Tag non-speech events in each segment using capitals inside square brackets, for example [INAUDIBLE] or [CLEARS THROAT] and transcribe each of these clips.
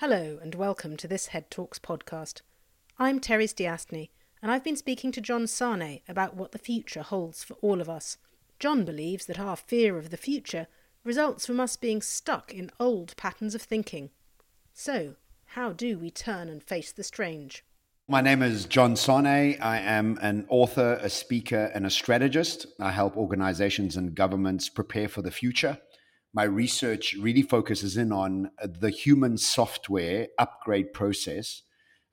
Hello, and welcome to this Head Talks podcast. I'm Terry Stiastny, and I've been speaking to John Sanei about what the future holds for all of us. John believes that our fear of the future results from us being stuck in old patterns of thinking. So, how do we turn and face the strange? My name is John Sanei. I am an author, a speaker, and a strategist. I help organizations and governments prepare for the future my research really focuses in on uh, the human software upgrade process.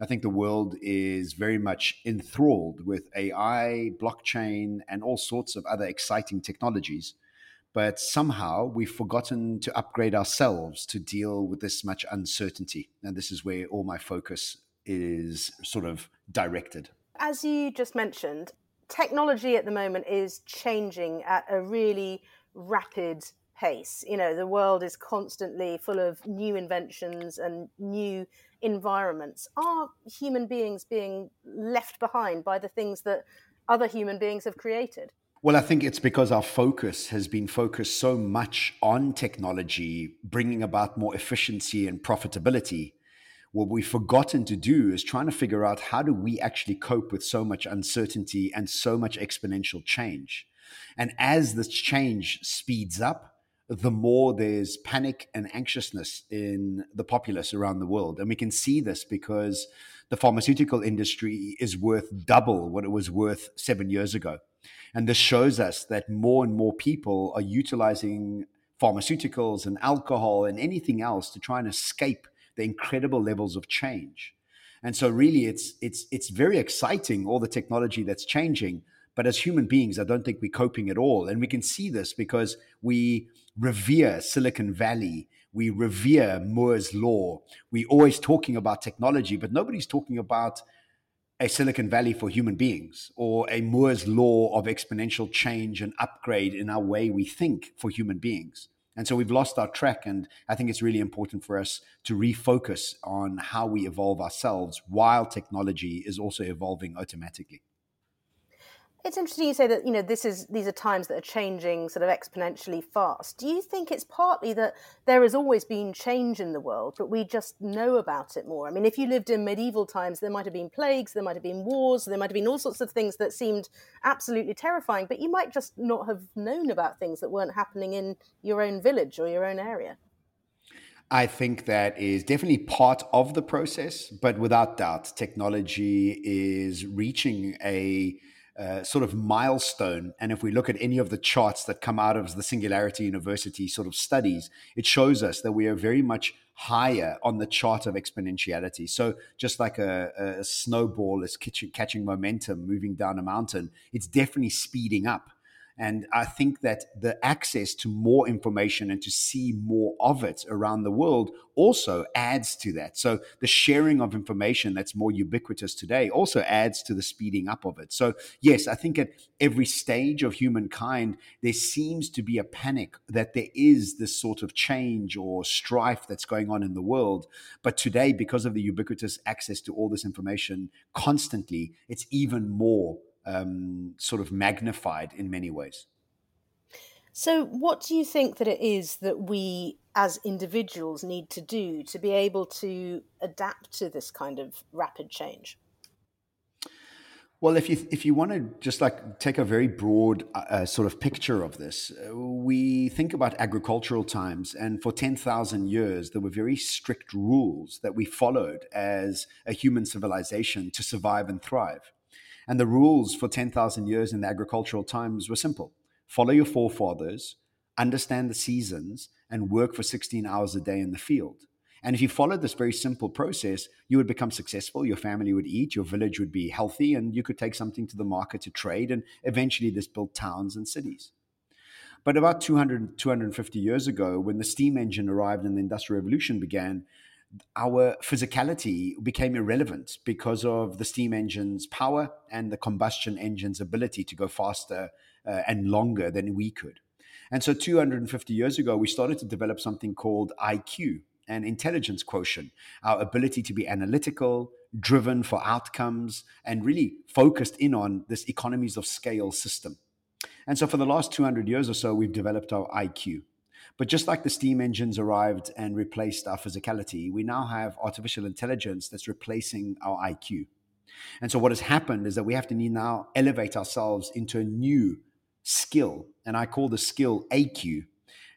I think the world is very much enthralled with AI, blockchain, and all sorts of other exciting technologies. But somehow we've forgotten to upgrade ourselves to deal with this much uncertainty. And this is where all my focus is sort of directed. As you just mentioned, technology at the moment is changing at a really rapid pace. You know, the world is constantly full of new inventions and new environments. Are human beings being left behind by the things that other human beings have created? Well, I think it's because our focus has been focused so much on technology, bringing about more efficiency and profitability. What we've forgotten to do is trying to figure out how do we actually cope with so much uncertainty and so much exponential change. And as this change speeds up, the more there's panic and anxiousness in the populace around the world. And we can see this because the pharmaceutical industry is worth double what it was worth seven years ago. And this shows us that more and more people are utilizing pharmaceuticals and alcohol and anything else to try and escape the incredible levels of change. And so really it's it's it's very exciting all the technology that's changing, but as human beings, I don't think we're coping at all. And we can see this because we revere Silicon Valley. We revere Moore's Law. We're always talking about technology, but nobody's talking about a Silicon Valley for human beings or a Moore's Law of exponential change and upgrade in our way we think for human beings. And so we've lost our track. And I think it's really important for us to refocus on how we evolve ourselves while technology is also evolving automatically. It's interesting you say that you know this is these are times that are changing sort of exponentially fast. Do you think it's partly that there has always been change in the world, but we just know about it more? I mean, if you lived in medieval times, there might have been plagues, there might have been wars, there might have been all sorts of things that seemed absolutely terrifying, but you might just not have known about things that weren't happening in your own village or your own area. I think that is definitely part of the process, but without doubt, technology is reaching a uh, sort of milestone. And if we look at any of the charts that come out of the Singularity University sort of studies, it shows us that we are very much higher on the chart of exponentiality. So just like a, a snowball is catching, catching momentum moving down a mountain, it's definitely speeding up. And I think that the access to more information and to see more of it around the world also adds to that. So the sharing of information that's more ubiquitous today also adds to the speeding up of it. So, yes, I think at every stage of humankind, there seems to be a panic that there is this sort of change or strife that's going on in the world. But today, because of the ubiquitous access to all this information constantly, it's even more um, sort of magnified in many ways. So, what do you think that it is that we as individuals need to do to be able to adapt to this kind of rapid change? Well, if you if you want to just like take a very broad uh, uh sort of picture of this, uh, we think about agricultural times, and for ten thousand years there were very strict rules that we followed as a human civilization to survive and thrive. And the rules for 10,000 years in the agricultural times were simple follow your forefathers, understand the seasons, and work for 16 hours a day in the field. And if you followed this very simple process, you would become successful, your family would eat, your village would be healthy, and you could take something to the market to trade. And eventually, this built towns and cities. But about 200, 250 years ago, when the steam engine arrived and the Industrial Revolution began, our physicality became irrelevant because of the steam engine's power and the combustion engine's ability to go faster uh, and longer than we could. And so 250 years ago, we started to develop something called IQ, an intelligence quotient, our ability to be analytical, driven for outcomes, and really focused in on this economies of scale system. And so for the last 200 years or so, we've developed our IQ. But just like the steam engines arrived and replaced our physicality, we now have artificial intelligence that's replacing our IQ. And so what has happened is that we have to now elevate ourselves into a new skill. And I call the skill AQ.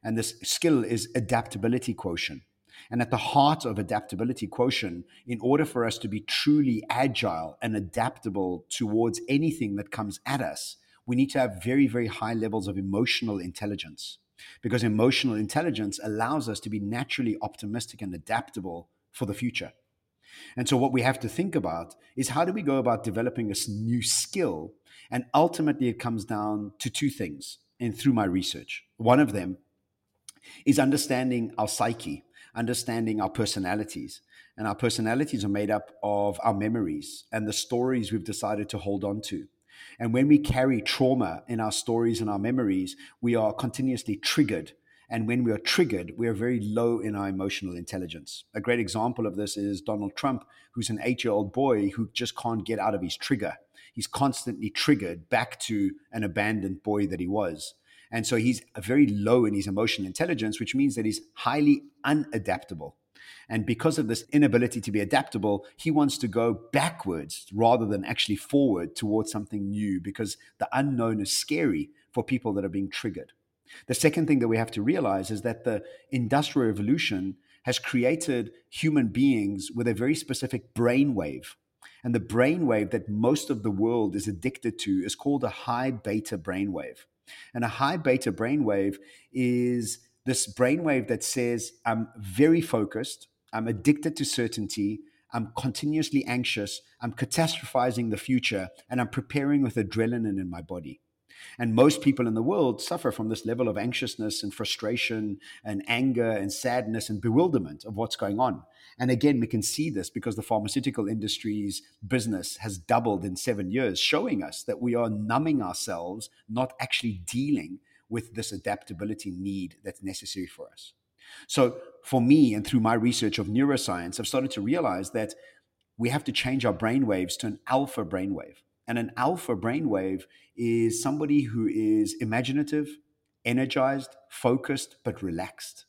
And this skill is adaptability quotient. And at the heart of adaptability quotient, in order for us to be truly agile and adaptable towards anything that comes at us, we need to have very, very high levels of emotional intelligence because emotional intelligence allows us to be naturally optimistic and adaptable for the future. And so, what we have to think about is how do we go about developing this new skill? And ultimately, it comes down to two things. And through my research, one of them is understanding our psyche, understanding our personalities. And our personalities are made up of our memories and the stories we've decided to hold on to. And when we carry trauma in our stories and our memories, we are continuously triggered. And when we are triggered, we are very low in our emotional intelligence. A great example of this is Donald Trump, who's an eight year old boy who just can't get out of his trigger. He's constantly triggered back to an abandoned boy that he was. And so he's very low in his emotional intelligence, which means that he's highly unadaptable. And because of this inability to be adaptable, he wants to go backwards rather than actually forward towards something new because the unknown is scary for people that are being triggered. The second thing that we have to realize is that the Industrial Revolution has created human beings with a very specific brainwave. And the brainwave that most of the world is addicted to is called a high beta brainwave. And a high beta brainwave is this brainwave that says, I'm very focused, I'm addicted to certainty, I'm continuously anxious, I'm catastrophizing the future, and I'm preparing with adrenaline in my body. And most people in the world suffer from this level of anxiousness and frustration and anger and sadness and bewilderment of what's going on. And again, we can see this because the pharmaceutical industry's business has doubled in seven years, showing us that we are numbing ourselves, not actually dealing with this adaptability need that's necessary for us. So, for me, and through my research of neuroscience, I've started to realize that we have to change our brain waves to an alpha brainwave. And an alpha brainwave is somebody who is imaginative, energized, focused, but relaxed.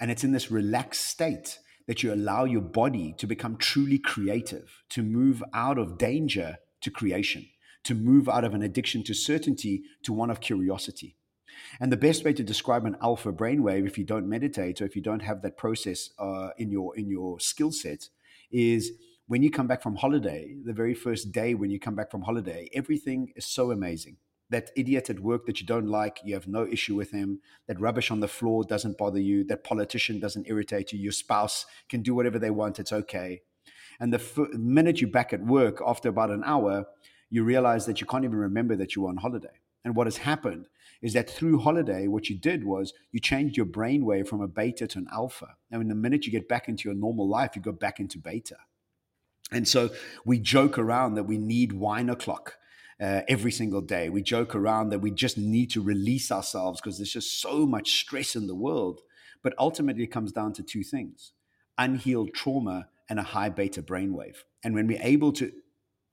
And it's in this relaxed state that you allow your body to become truly creative, to move out of danger to creation, to move out of an addiction to certainty to one of curiosity. And the best way to describe an alpha brainwave, if you don't meditate or if you don't have that process uh, in your in your skill set, is when you come back from holiday. The very first day when you come back from holiday, everything is so amazing. That idiot at work that you don't like, you have no issue with him. That rubbish on the floor doesn't bother you. That politician doesn't irritate you. Your spouse can do whatever they want. It's okay. And the f- minute you're back at work after about an hour, you realize that you can't even remember that you were on holiday. And what has happened is that through holiday, what you did was you changed your brainwave from a beta to an alpha. Now, in the minute you get back into your normal life, you go back into beta. And so we joke around that we need wine o'clock. Uh, every single day. We joke around that we just need to release ourselves because there's just so much stress in the world. But ultimately, it comes down to two things unhealed trauma and a high beta brainwave. And when we're able to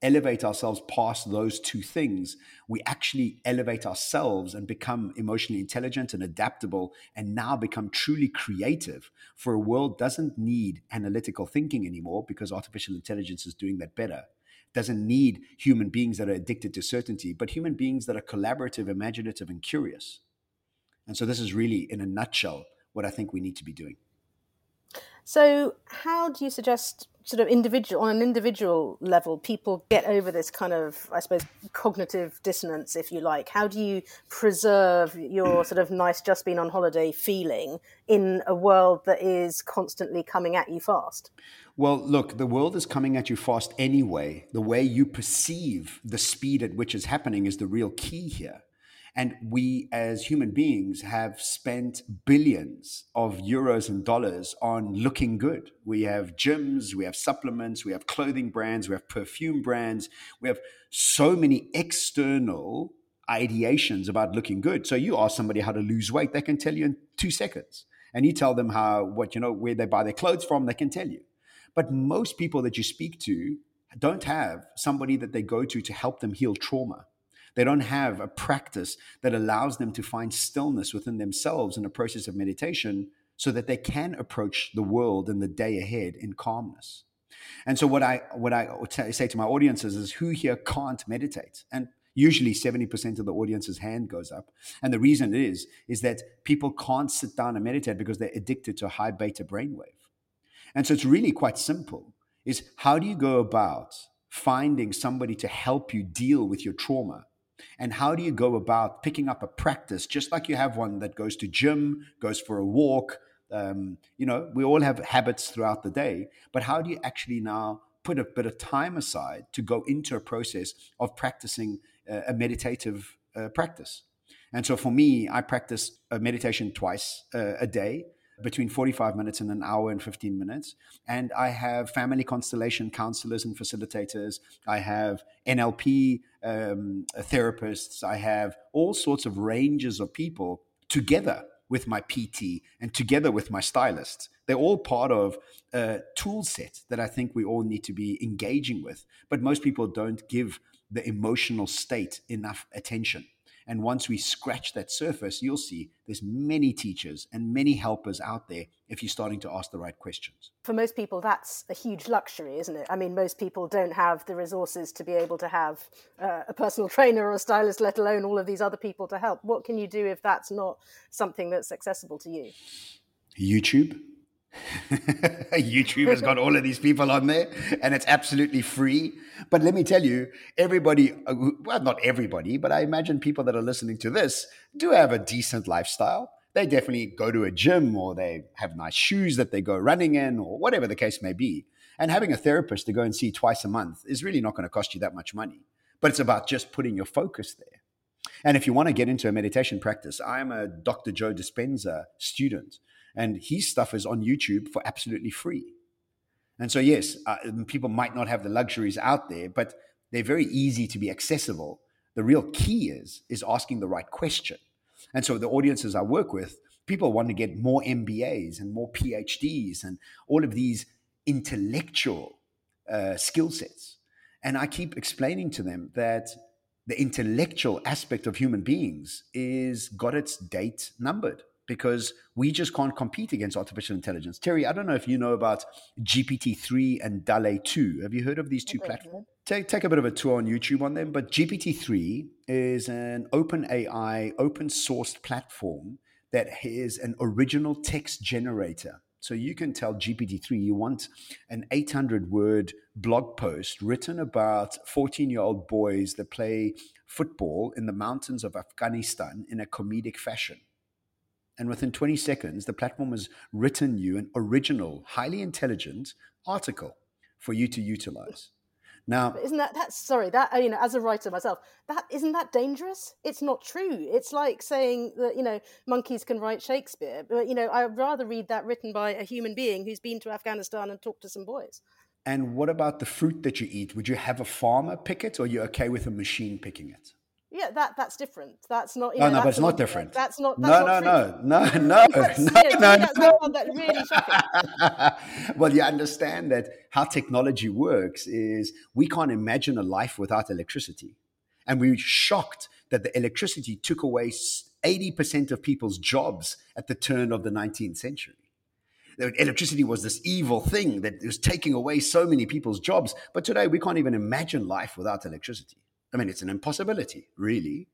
elevate ourselves past those two things, we actually elevate ourselves and become emotionally intelligent and adaptable and now become truly creative. For a world doesn't need analytical thinking anymore because artificial intelligence is doing that better. Doesn't need human beings that are addicted to certainty, but human beings that are collaborative, imaginative, and curious. And so, this is really, in a nutshell, what I think we need to be doing. So, how do you suggest sort of individual on an individual level people get over this kind of i suppose cognitive dissonance if you like. How do you preserve your [CLEARS THROAT] sort of nice just been on holiday feeling in a world that is constantly coming at you fast? Well look the world is coming at you fast anyway. The way you perceive the speed at which it's happening is the real key here and we, as human beings, have spent billions of euros and dollars on looking good. We have gyms, we have supplements, we have clothing brands, we have perfume brands, we have so many external ideations about looking good. So you ask somebody how to lose weight, they can tell you in two seconds. And you tell them how, what, you know, where they buy their clothes from, they can tell you. But most people that you speak to don't have somebody that they go to to help them heal trauma They don't have a practice that allows them to find stillness within themselves in a process of meditation so that they can approach the world and the day ahead in calmness. And so what I what I say to my audiences is who here can't meditate? And usually 70% of the audience's hand goes up. And the reason is is that people can't sit down and meditate because they're addicted to a high beta brainwave. And so it's really quite simple. Is how do you go about finding somebody to help you deal with your trauma? And how do you go about picking up a practice just like you have one that goes to gym, goes for a walk, um, you know, we all have habits throughout the day, but how do you actually now put a bit of time aside to go into a process of practicing uh, a meditative uh, practice? And so for me, I practice a meditation twice uh, a day between 45 minutes and an hour and 15 minutes. And I have family constellation counselors and facilitators. I have NLP um, therapists. I have all sorts of ranges of people together with my PT and together with my stylist. They're all part of a tool set that I think we all need to be engaging with. But most people don't give the emotional state enough attention. And once we scratch that surface, you'll see there's many teachers and many helpers out there if you're starting to ask the right questions. For most people, that's a huge luxury, isn't it? I mean, most people don't have the resources to be able to have uh, a personal [LAUGHS] trainer or a stylist, let alone all of these other people to help. What can you do if that's not something that's accessible to you? YouTube [LAUGHS] YouTube has got all of these people on there and it's absolutely free. But let me tell you, everybody, uh, well, not everybody, but I imagine people that are listening to this do have a decent lifestyle. They definitely go to a gym or they have nice shoes that they go running in or whatever the case may be. And having a therapist to go and see twice a month is really not going to cost you that much money. But it's about just putting your focus there. And if you want to get into a meditation practice, I'm a Dr. Joe Dispenza student and his stuff is on YouTube for absolutely free. And so, yes, uh, people might not have the luxuries out there, but they're very easy to be accessible. The real key is is asking the right question. And so, the audiences I work with, people want to get more MBAs and more PhDs and all of these intellectual uh, skill sets. And I keep explaining to them that the intellectual aspect of human beings is got its date numbered because we just can't compete against artificial intelligence. Terry, I don't know if you know about GPT-3 and DALL-E 2. Have you heard of these two platforms? Take, take a bit of a tour on YouTube on them. But GPT-3 is an open AI, open sourced platform that is an original text generator. So you can tell GPT-3 you want an 800 word blog post written about 14 year old boys that play football in the mountains of Afghanistan in a comedic fashion and within 20 seconds, the platform has written you an original, highly intelligent article for you to utilize. Now, but isn't that that's sorry that you know as a writer myself that isn't that dangerous? It's not true. It's like saying that you know monkeys can write Shakespeare, but you know I'd rather read that written by a human being who's been to Afghanistan and talked to some boys. And what about the fruit that you eat? Would you have a farmer pick it, or are you okay with a machine picking it? Yeah, that that's different. That's not. You know, no, no, but it's not different. That's not. That's no, not no, no, no, no, no, no, no. That's really shocking. [LAUGHS] well, you understand that how technology works is we can't imagine a life without electricity, and we're shocked that the electricity took away eighty percent of people's jobs at the turn of the nineteenth century. Electricity was this evil thing that was taking away so many people's jobs, but today we can't even imagine life without electricity. I mean, it's an impossibility, really.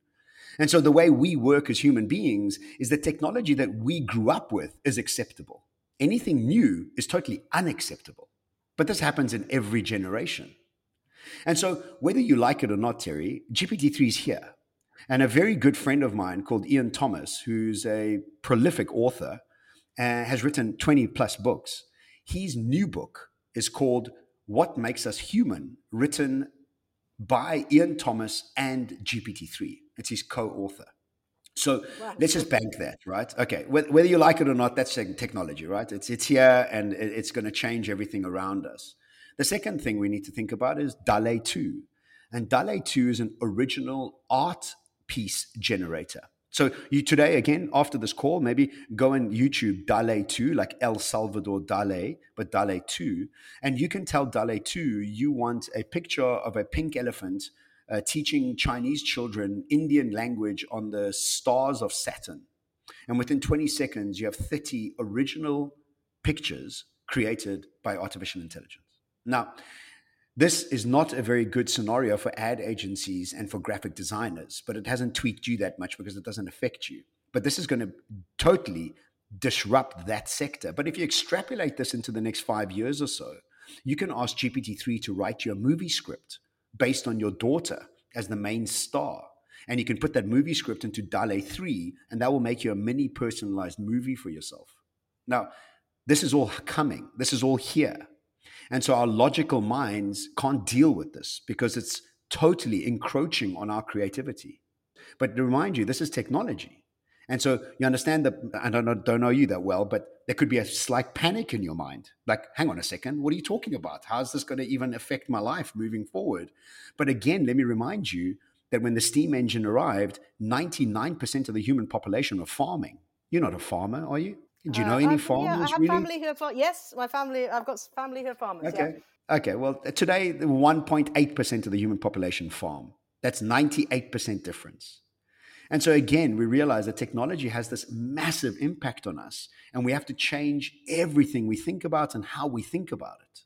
And so the way we work as human beings is the technology that we grew up with is acceptable. Anything new is totally unacceptable. But this happens in every generation. And so, whether you like it or not, Terry, GPT-3 is here. And a very good friend of mine called Iain Thomas, who's a prolific author, uh, has written 20 plus books. His new book is called What Makes Us Human, written by Iain Thomas and GPT-3. It's his co-author. So wow. let's just bank that, right? Okay, whether you like it or not, that's technology, right? It's it's here and it's going to change everything around us. The second thing we need to think about is DALL-E 2. And DALL-E 2 is an original art piece generator. So you today again after this call, maybe go on YouTube DALL-E 2, like El Salvador DALL-E, but DALL-E 2, and you can tell DALL-E 2 you want a picture of a pink elephant uh, teaching Chinese children Indian language on the stars of Saturn. And within 20 seconds, you have 30 original pictures created by artificial intelligence. Now, this is not a very good scenario for ad agencies and for graphic designers, but it hasn't tweaked you that much because it doesn't affect you. But this is going to totally disrupt that sector. But if you extrapolate this into the next five years or so, you can ask GPT-3 to write you a movie script based on your daughter as the main star. And you can put that movie script into DALL-E 3, and that will make you a mini personalized movie for yourself. Now, this is all coming, this is all here. And so our logical minds can't deal with this because it's totally encroaching on our creativity. But to remind you, this is technology. And so you understand that I don't know, don't know you that well, but there could be a slight panic in your mind. Like, hang on a second, what are you talking about? How's this going to even affect my life moving forward? But again, let me remind you that when the steam engine arrived, 99% of the human population were farming. You're not a farmer, are you? Do you know uh, any I've, farmers? Yeah, I have really? family who are yes, my family. I've got family who are farmers. Okay. Yeah. Okay. Well, today, 1.8% of the human population farm. That's 98% difference. And so again, we realize that technology has this massive impact on us, and we have to change everything we think about and how we think about it.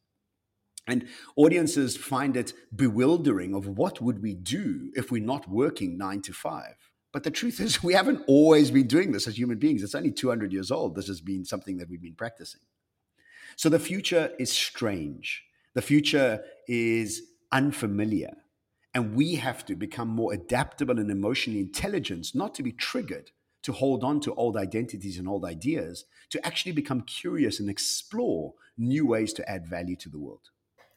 And audiences find it bewildering of what would we do if we're not working 9 to 5. But the truth is [LAUGHS] we haven't always been doing this as human beings. It's only 200 years old. This has been something that we've been practicing. So the future is strange. The future is unfamiliar. And we have to become more adaptable and emotionally intelligent, not to be triggered to hold on to old identities and old ideas, to actually become curious and explore new ways to add value to the world.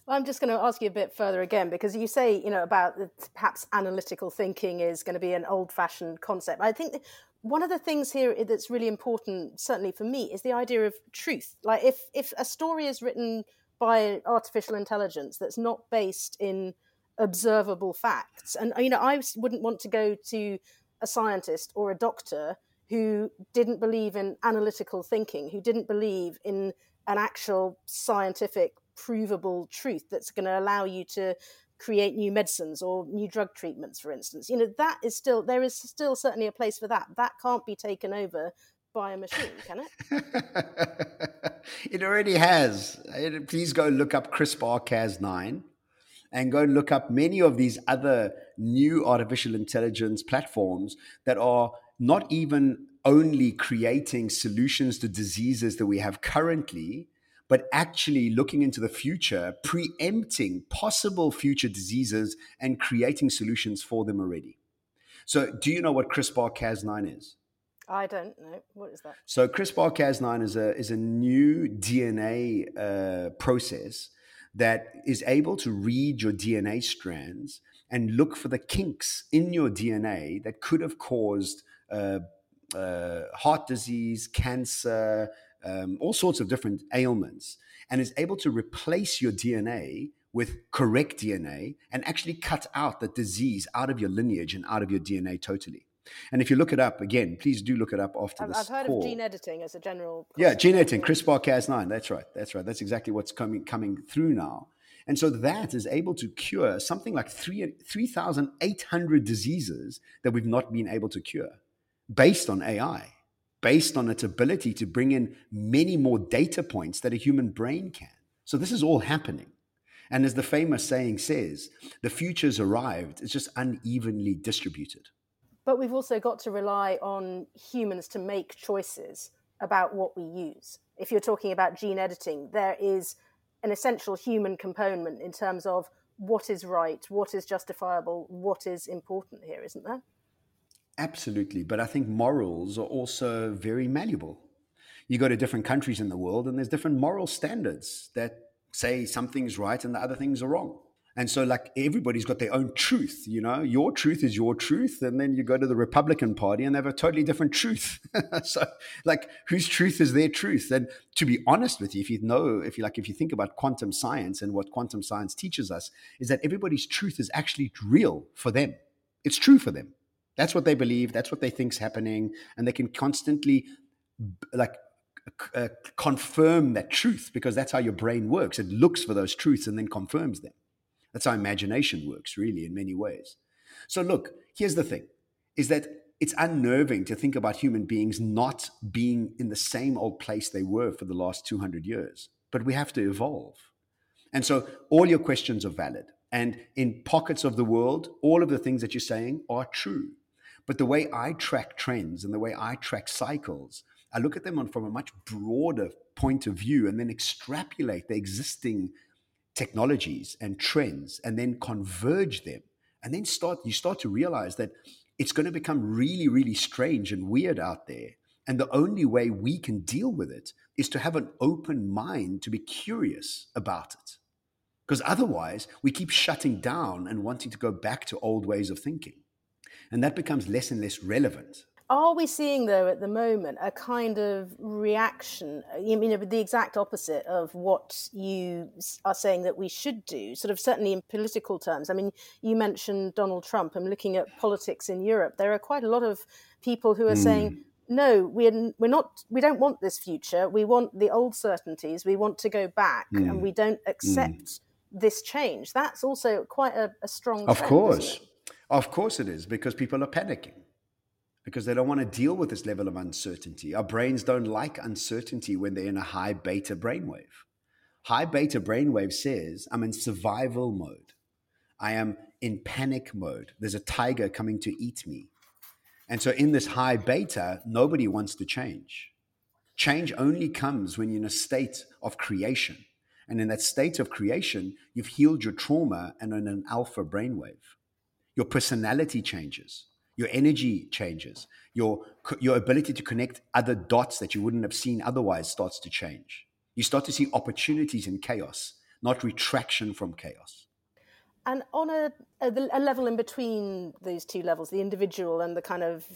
Well, I'm just going to ask you a bit further again because you say, you know, about perhaps analytical thinking is going to be an old-fashioned concept. I think one of the things here that's really important, certainly for me, is the idea of truth. Like if if a story is written by artificial intelligence that's not based in observable facts. And you know, I wouldn't want to go to a scientist or a doctor who didn't believe in analytical thinking, who didn't believe in an actual scientific provable truth that's going to allow you to create new medicines or new drug treatments for instance. You know that is still there is still certainly a place for that. That can't be taken over by a machine can it? [LAUGHS] It already has. Please go look up crispr cas9 and go look up many of these other new artificial intelligence platforms that are not even only creating solutions to diseases that we have currently, but actually looking into the future, preempting possible future diseases and creating solutions for them already. So, do you know what CRISPR Cas9 is? I don't know. What is that? So, CRISPR Cas9 is a, is a new DNA uh, process that is able to read your DNA strands and look for the kinks in your DNA that could have caused uh, uh, heart disease, cancer, um, all sorts of different ailments, and is able to replace your DNA with correct DNA and actually cut out the disease out of your lineage and out of your DNA totally. And if you look it up again, please do look it up after I've, this. I've heard call. of gene editing as a general. Yeah, gene editing, CRISPR Cas9. That's right. That's right. That's exactly what's coming coming through now. And so that is able to cure something like 3,800 diseases that we've not been able to cure based on AI, based on its ability to bring in many more data points that a human brain can. So this is all happening. And as the famous saying says, the future's arrived, it's just unevenly distributed. But we've also got to rely on humans to make choices about what we use. If you're talking about gene editing, there is an essential human component in terms of what is right, what is justifiable, what is important here, isn't there? Absolutely. But I think morals are also very malleable. You go to different countries in the world, and there's different moral standards that say something's right and the other things are wrong. And so, like, everybody's got their own truth, you know? Your truth is your truth. And then you go to the Republican Party and they have a totally different truth. [LAUGHS] so, like, whose truth is their truth? And to be honest with you, if you know, if you like, if you think about quantum science and what quantum science teaches us, is that everybody's truth is actually real for them. It's true for them. That's what they believe. That's what they think's happening. And they can constantly, like, uh, confirm that truth because that's how your brain works. It looks for those truths and then confirms them. That's how imagination works, really, in many ways. So, look, here's the thing is that it's unnerving to think about human beings not being in the same old place they were for the last 200 years, but we have to evolve. And so, all your questions are valid. And in pockets of the world, all of the things that you're saying are true. But the way I track trends and the way I track cycles, I look at them on, from a much broader point of view and then extrapolate the existing technologies and trends and then converge them. And then start you start to realize that it's going to become really really strange and weird out there. And the only way we can deal with it is to have an open mind to be curious about it. Because otherwise we keep shutting down and wanting to go back to old ways of thinking and that becomes less and less relevant are we seeing, though, at the moment, a kind of reaction, you know, the exact opposite of what you are saying that we should do, sort of certainly in political terms? I mean, you mentioned Donald Trump. I'm looking at politics in Europe. There are quite a lot of people who are mm. saying, no, we're, we're not, we don't want this future. We want the old certainties. We want to go back mm. and we don't accept mm. this change. That's also quite a, a strong Of trend, course. Of course it is, because people are panicking because they don't want to deal with this level of uncertainty. Our brains don't like uncertainty when they're in a high beta brainwave. High beta brainwave says, I'm in survival mode. I am in panic mode. There's a tiger coming to eat me. And so, in this high beta, nobody wants to change. Change only comes when you're in a state of creation. And in that state of creation, you've healed your trauma and in an alpha brainwave. Your personality changes. Your energy changes. Your your ability to connect other dots that you wouldn't have seen otherwise starts to change. You start to see opportunities in chaos not retraction from chaos. And on a, a, level in between those two levels the individual and the kind of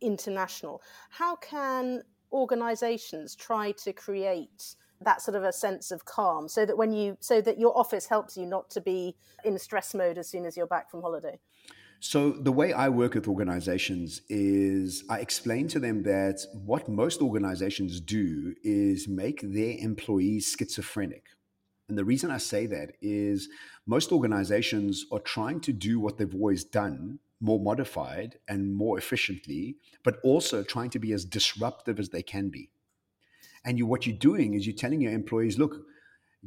international how can organizations try to create that sort of a sense of calm so that when you so that your office helps you not to be in stress mode as soon as you're back from holiday so, the way I work with organizations is I explain to them that what most organizations do is make their employees schizophrenic. And the reason I say that is most organizations are trying to do what they've always done, more modified and more efficiently, but also trying to be as disruptive as they can be. And you, what you're doing is you're telling your employees, look,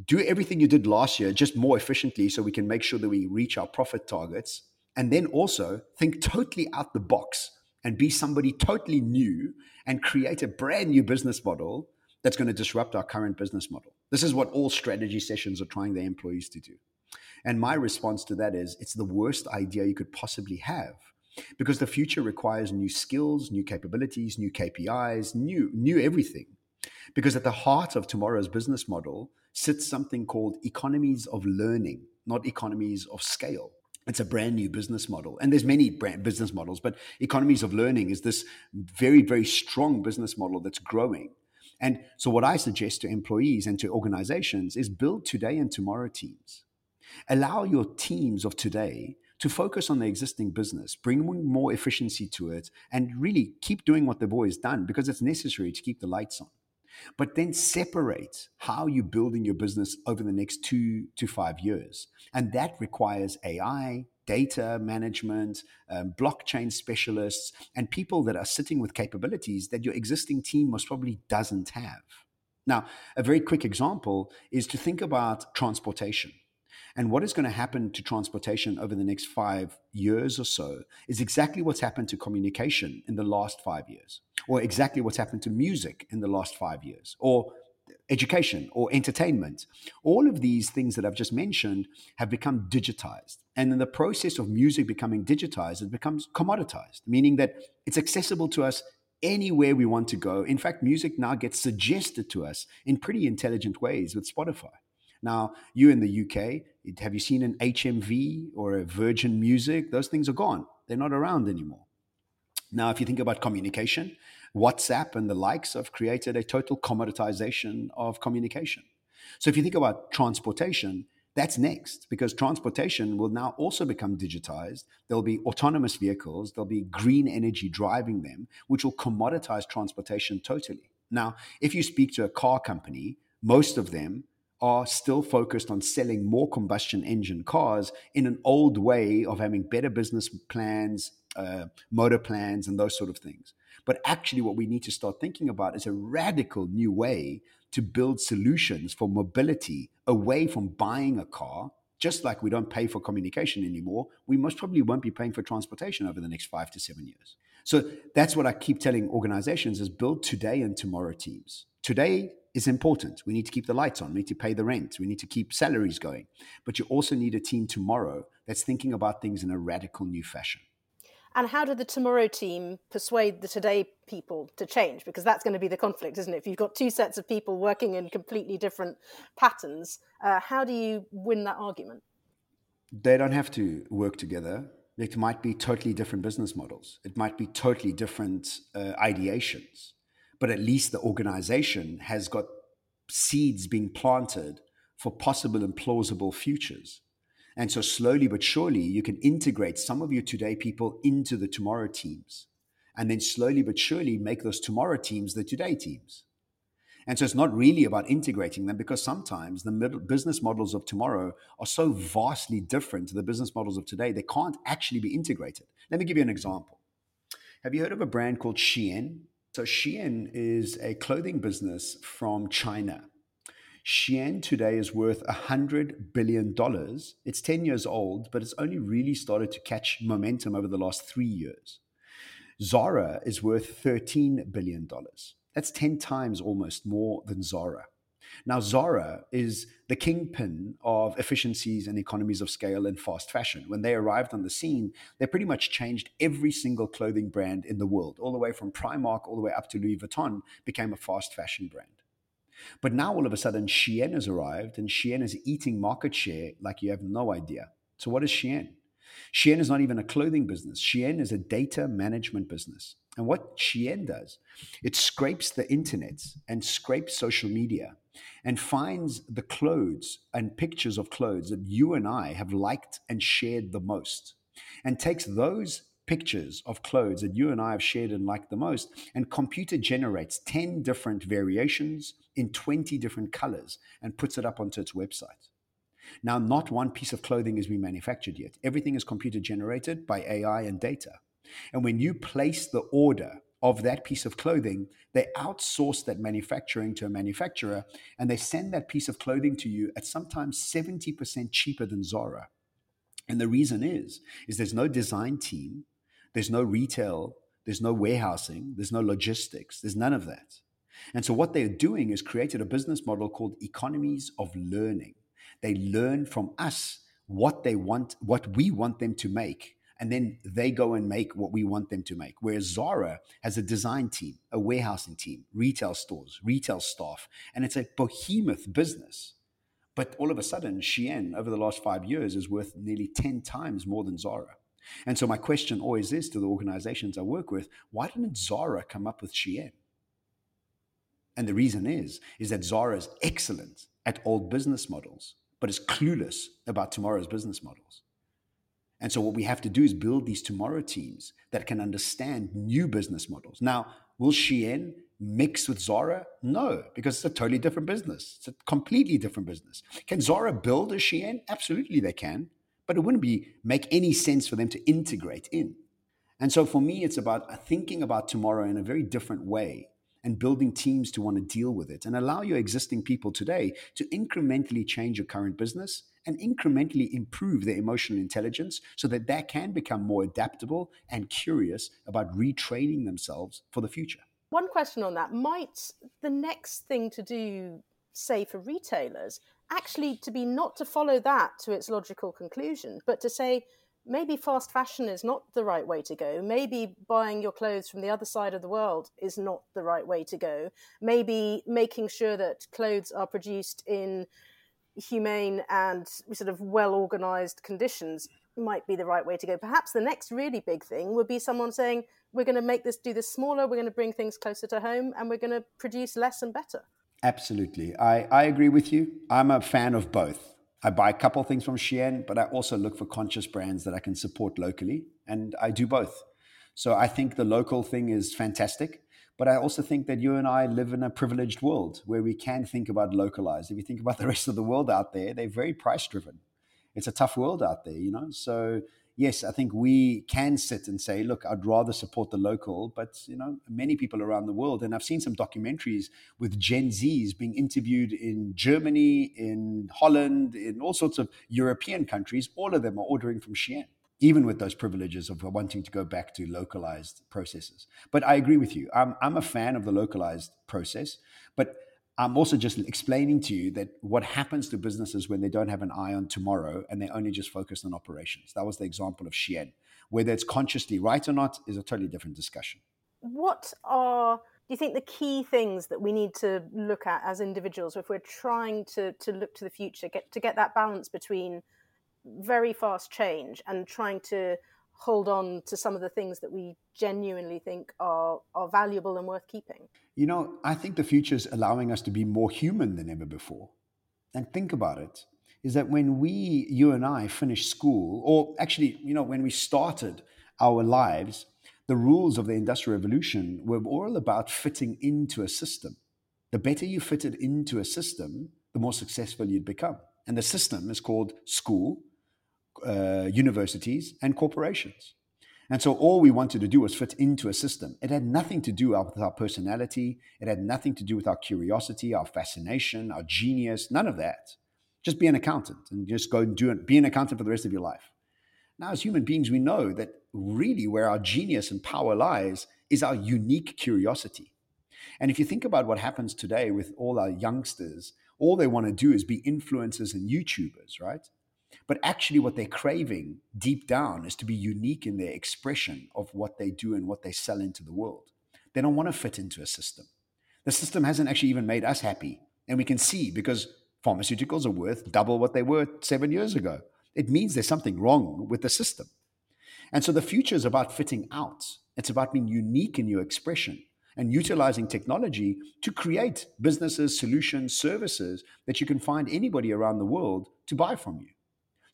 do everything you did last year just more efficiently so we can make sure that we reach our profit targets and then also think totally out the box and be somebody totally new and create a brand new business model that's going to disrupt our current business model. This is what all strategy sessions are trying their employees to do. And my response to that is it's the worst idea you could possibly have because the future requires new skills, new capabilities, new KPIs, new new everything. Because at the heart of tomorrow's business model sits something called economies of learning, not economies of scale. It's a brand new business model and there's many brand business models but economies of learning is this very very strong business model that's growing. And so what i suggest to employees and to organizations is build today and tomorrow teams. Allow your teams of today to focus on the existing business bring more efficiency to it and really keep doing what they've always done because it's necessary to keep the lights on but then separate how you're building your business over the next two to five years. And that requires AI, data management, um, blockchain specialists, and people that are sitting with capabilities that your existing team most probably doesn't have. Now, a very quick example is to think about transportation. And what is going to happen to transportation over the next five years or so is exactly what's happened to communication in the last five years, or exactly what's happened to music in the last five years, or education or entertainment. All of these things that I've just mentioned have become digitized. And in the process of music becoming digitized, it becomes commoditized, meaning that it's accessible to us anywhere we want to go. In fact, music now gets suggested to us in pretty intelligent ways with Spotify. Now, you in the UK, have you seen an HMV or a Virgin Music? Those things are gone. They're not around anymore. Now, if you think about communication, WhatsApp and the likes have created a total commoditization of communication. So if you think about transportation, that's next because transportation will now also become digitized. There'll be autonomous vehicles, there'll be green energy driving them, which will commoditize transportation totally. Now, if you speak to a car company, most of them are still focused on selling more combustion engine cars in an old way of having better business plans, uh, motor plans, and those sort of things. But actually, what we need to start thinking about is a radical new way to build solutions for mobility away from buying a car. Just like we don't pay for communication anymore, we most probably won't be paying for transportation over the next five to seven years. So that's what I keep telling organizations is build today and tomorrow teams. Today is important. We need to keep the lights on. We need to pay the rent. We need to keep salaries going. But you also need a team tomorrow that's thinking about things in a radical new fashion. And how did the tomorrow team persuade the today people to change? Because that's going to be the conflict, isn't it? If you've got two sets of people working in completely different patterns, uh, how do you win that argument? They don't have to work together. It might be totally different business models. It might be totally different uh, ideations. But at least the organization has got seeds being planted for possible and plausible futures. And so, slowly but surely, you can integrate some of your today people into the tomorrow teams. And then, slowly but surely, make those tomorrow teams the today teams. And so, it's not really about integrating them because sometimes the business models of tomorrow are so vastly different to the business models of today, they can't actually be integrated. Let me give you an example. Have you heard of a brand called Shein? So, Shein is a clothing business from China. Shein today is worth $100 billion. It's 10 years old, but it's only really started to catch momentum over the last three years. Zara is worth $13 billion. That's 10 times almost more than Zara. Now, Zara is the kingpin of efficiencies and economies of scale in fast fashion. When they arrived on the scene, they pretty much changed every single clothing brand in the world, all the way from Primark all the way up to Louis Vuitton, became a fast fashion brand. But now all of a sudden, Shein has arrived and Shein is eating market share like you have no idea. So, what is Shein? Shein is not even a clothing business. Shein is a data management business. And what Shein does, it scrapes the internet and scrapes social media and finds the clothes and pictures of clothes that you and I have liked and shared the most and takes those pictures of clothes that you and I have shared and liked the most, and computer generates 10 different variations in 20 different colors and puts it up onto its website. Now, not one piece of clothing is being manufactured yet. Everything is computer generated by AI and data. And when you place the order of that piece of clothing, they outsource that manufacturing to a manufacturer and they send that piece of clothing to you at sometimes 70% cheaper than Zara. And the reason is, is there's no design team, there's no retail, there's no warehousing, there's no logistics, there's none of that. And so what they're doing is created a business model called economies of learning. They learn from us what they want, what we want them to make, and then they go and make what we want them to make. Whereas Zara has a design team, a warehousing team, retail stores, retail staff, and it's a behemoth business. But all of a sudden, Shein over the last five years is worth nearly 10 times more than Zara. And so my question always is to the organizations I work with, why didn't Zara come up with Shein? And the reason is, is that Zara is excellent at old business models, but is clueless about tomorrow's business models. And so what we have to do is build these tomorrow teams that can understand new business models. Now, will Shein mix with Zara? No, because it's a totally different business. It's a completely different business. Can Zara build a Shein? Absolutely they can but it wouldn't be make any sense for them to integrate in. And so for me, it's about thinking about tomorrow in a very different way and building teams to want to deal with it and allow your existing people today to incrementally change your current business and incrementally improve their emotional intelligence so that they can become more adaptable and curious about retraining themselves for the future. One question on that might the next thing to do, say, for retailers, actually to be not to follow that to its logical conclusion, but to say maybe fast fashion is not the right way to go. Maybe buying your clothes from the other side of the world is not the right way to go. Maybe making sure that clothes are produced in humane and sort of well organized conditions might be the right way to go. Perhaps the next really big thing would be someone saying, we're going to make this do this smaller, we're going to bring things closer to home, and we're going to produce less and better. Absolutely. I, I agree with you. I'm a fan of both. I buy a couple things from Shein, but I also look for conscious brands that I can support locally, and I do both. So I think the local thing is fantastic, But I also think that you and I live in a privileged world where we can think about localized. If you think about the [LAUGHS] rest of the world out there, they're very price driven. It's a tough world out there, you know. So yes, I think we can sit and say, look, I'd rather support the local, but you know, many people around the world, and I've seen some documentaries with Gen Zs being interviewed in Germany, in Holland, in all sorts of European countries. All of them are ordering from Shein even with those privileges of wanting to go back to localized processes. But I agree with you. I'm, I'm a fan of the localized process, but I'm also just explaining to you that what happens to businesses when they don't have an eye on tomorrow and they only just focus on operations. That was the example of Shein. Whether it's consciously right or not is a totally different discussion. What are do you think the key things that we need to look at as individuals if we're trying to to look to the future, get to get that balance between very fast change and trying to hold on to some of the things that we genuinely think are are valuable and worth keeping? You know, I think the future is allowing us to be more human than ever before. And think about it is that when we, you and I, finished school, or actually, you know, when we started our lives, the rules of the Industrial Revolution were all about fitting into a system. The better you fitted into a system, the more successful you'd become. And the system is called school, uh, universities, and corporations. And so all we wanted to do was fit into a system. It had nothing to do with our personality. It had nothing to do with our curiosity, our fascination, our genius, none of that. Just be an accountant and just go and do it, be an accountant for the rest of your life. Now, as human beings, we know that really where our genius and power lies is our unique curiosity. And if you think about what happens today with all our youngsters, all they want to do is be influencers and YouTubers, right? But actually, what they're craving deep down is to be unique in their expression of what they do and what they sell into the world. They don't want to fit into a system. The system hasn't actually even made us happy. And we can see because pharmaceuticals are worth double what they were seven years ago. It means there's something wrong with the system. And so the future is about fitting out, it's about being unique in your expression and utilizing technology to create businesses, solutions, services that you can find anybody around the world to buy from you.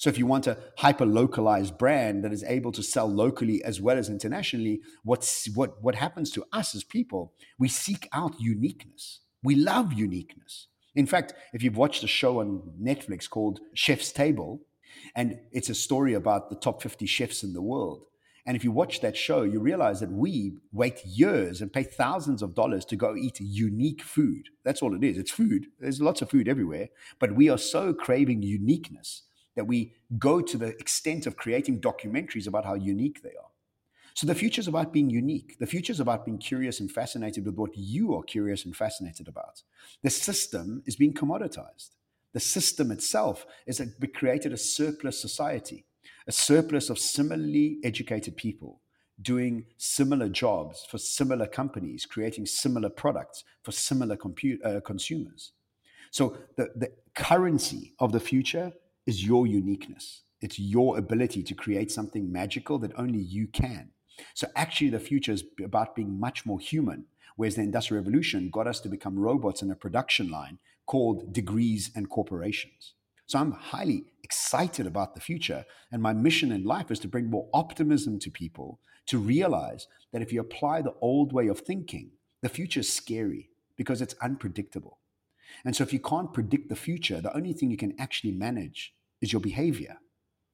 So if you want a hyper localized brand that is able to sell locally as well as internationally, what's what what happens to us as people? We seek out uniqueness. We love uniqueness. In fact, if you've watched a show on Netflix called Chef's Table, and it's a story about the top 50 chefs in the world. And if you watch that show, you realize that we wait years and pay thousands of dollars to go eat unique food. That's all it is. It's food. There's lots of food everywhere, but we are so craving uniqueness that we go to the extent of creating documentaries about how unique they are. So the future is about being unique. The future is about being curious and fascinated with what you are curious and fascinated about. The system is being commoditized. The system itself is created a surplus society, a surplus of similarly educated people doing similar jobs for similar companies, creating similar products for similar uh, consumers. So the, the currency of the future is your uniqueness. It's your ability to create something magical that only you can. So actually, the future is about being much more human, whereas the Industrial Revolution got us to become robots in a production line called degrees and corporations. So I'm highly excited about the future. And my mission in life is to bring more optimism to people to realize that if you apply the old way of thinking, the future is scary because it's unpredictable. And so, if you can't predict the future, the only thing you can actually manage is your behavior.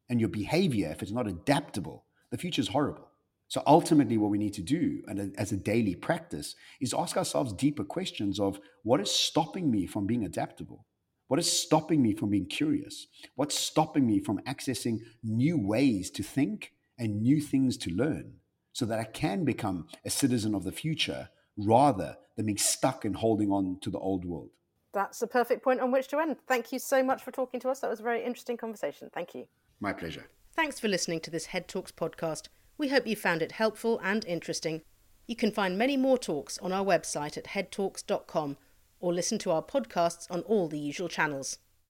And your behavior, if it's not adaptable, the future is horrible. So, ultimately, what we need to do, and as a daily practice, is ask ourselves deeper questions of what is stopping me from being adaptable? What is stopping me from being curious? What's stopping me from accessing new ways to think and new things to learn so that I can become a citizen of the future rather than being stuck and holding on to the old world? That's a perfect point on which to end. Thank you so much for talking to us. That was a very interesting conversation. Thank you. My pleasure. Thanks for listening to this Head Talks podcast. We hope you found it helpful and interesting. You can find many more talks on our website at headtalks.com or listen to our podcasts on all the usual channels.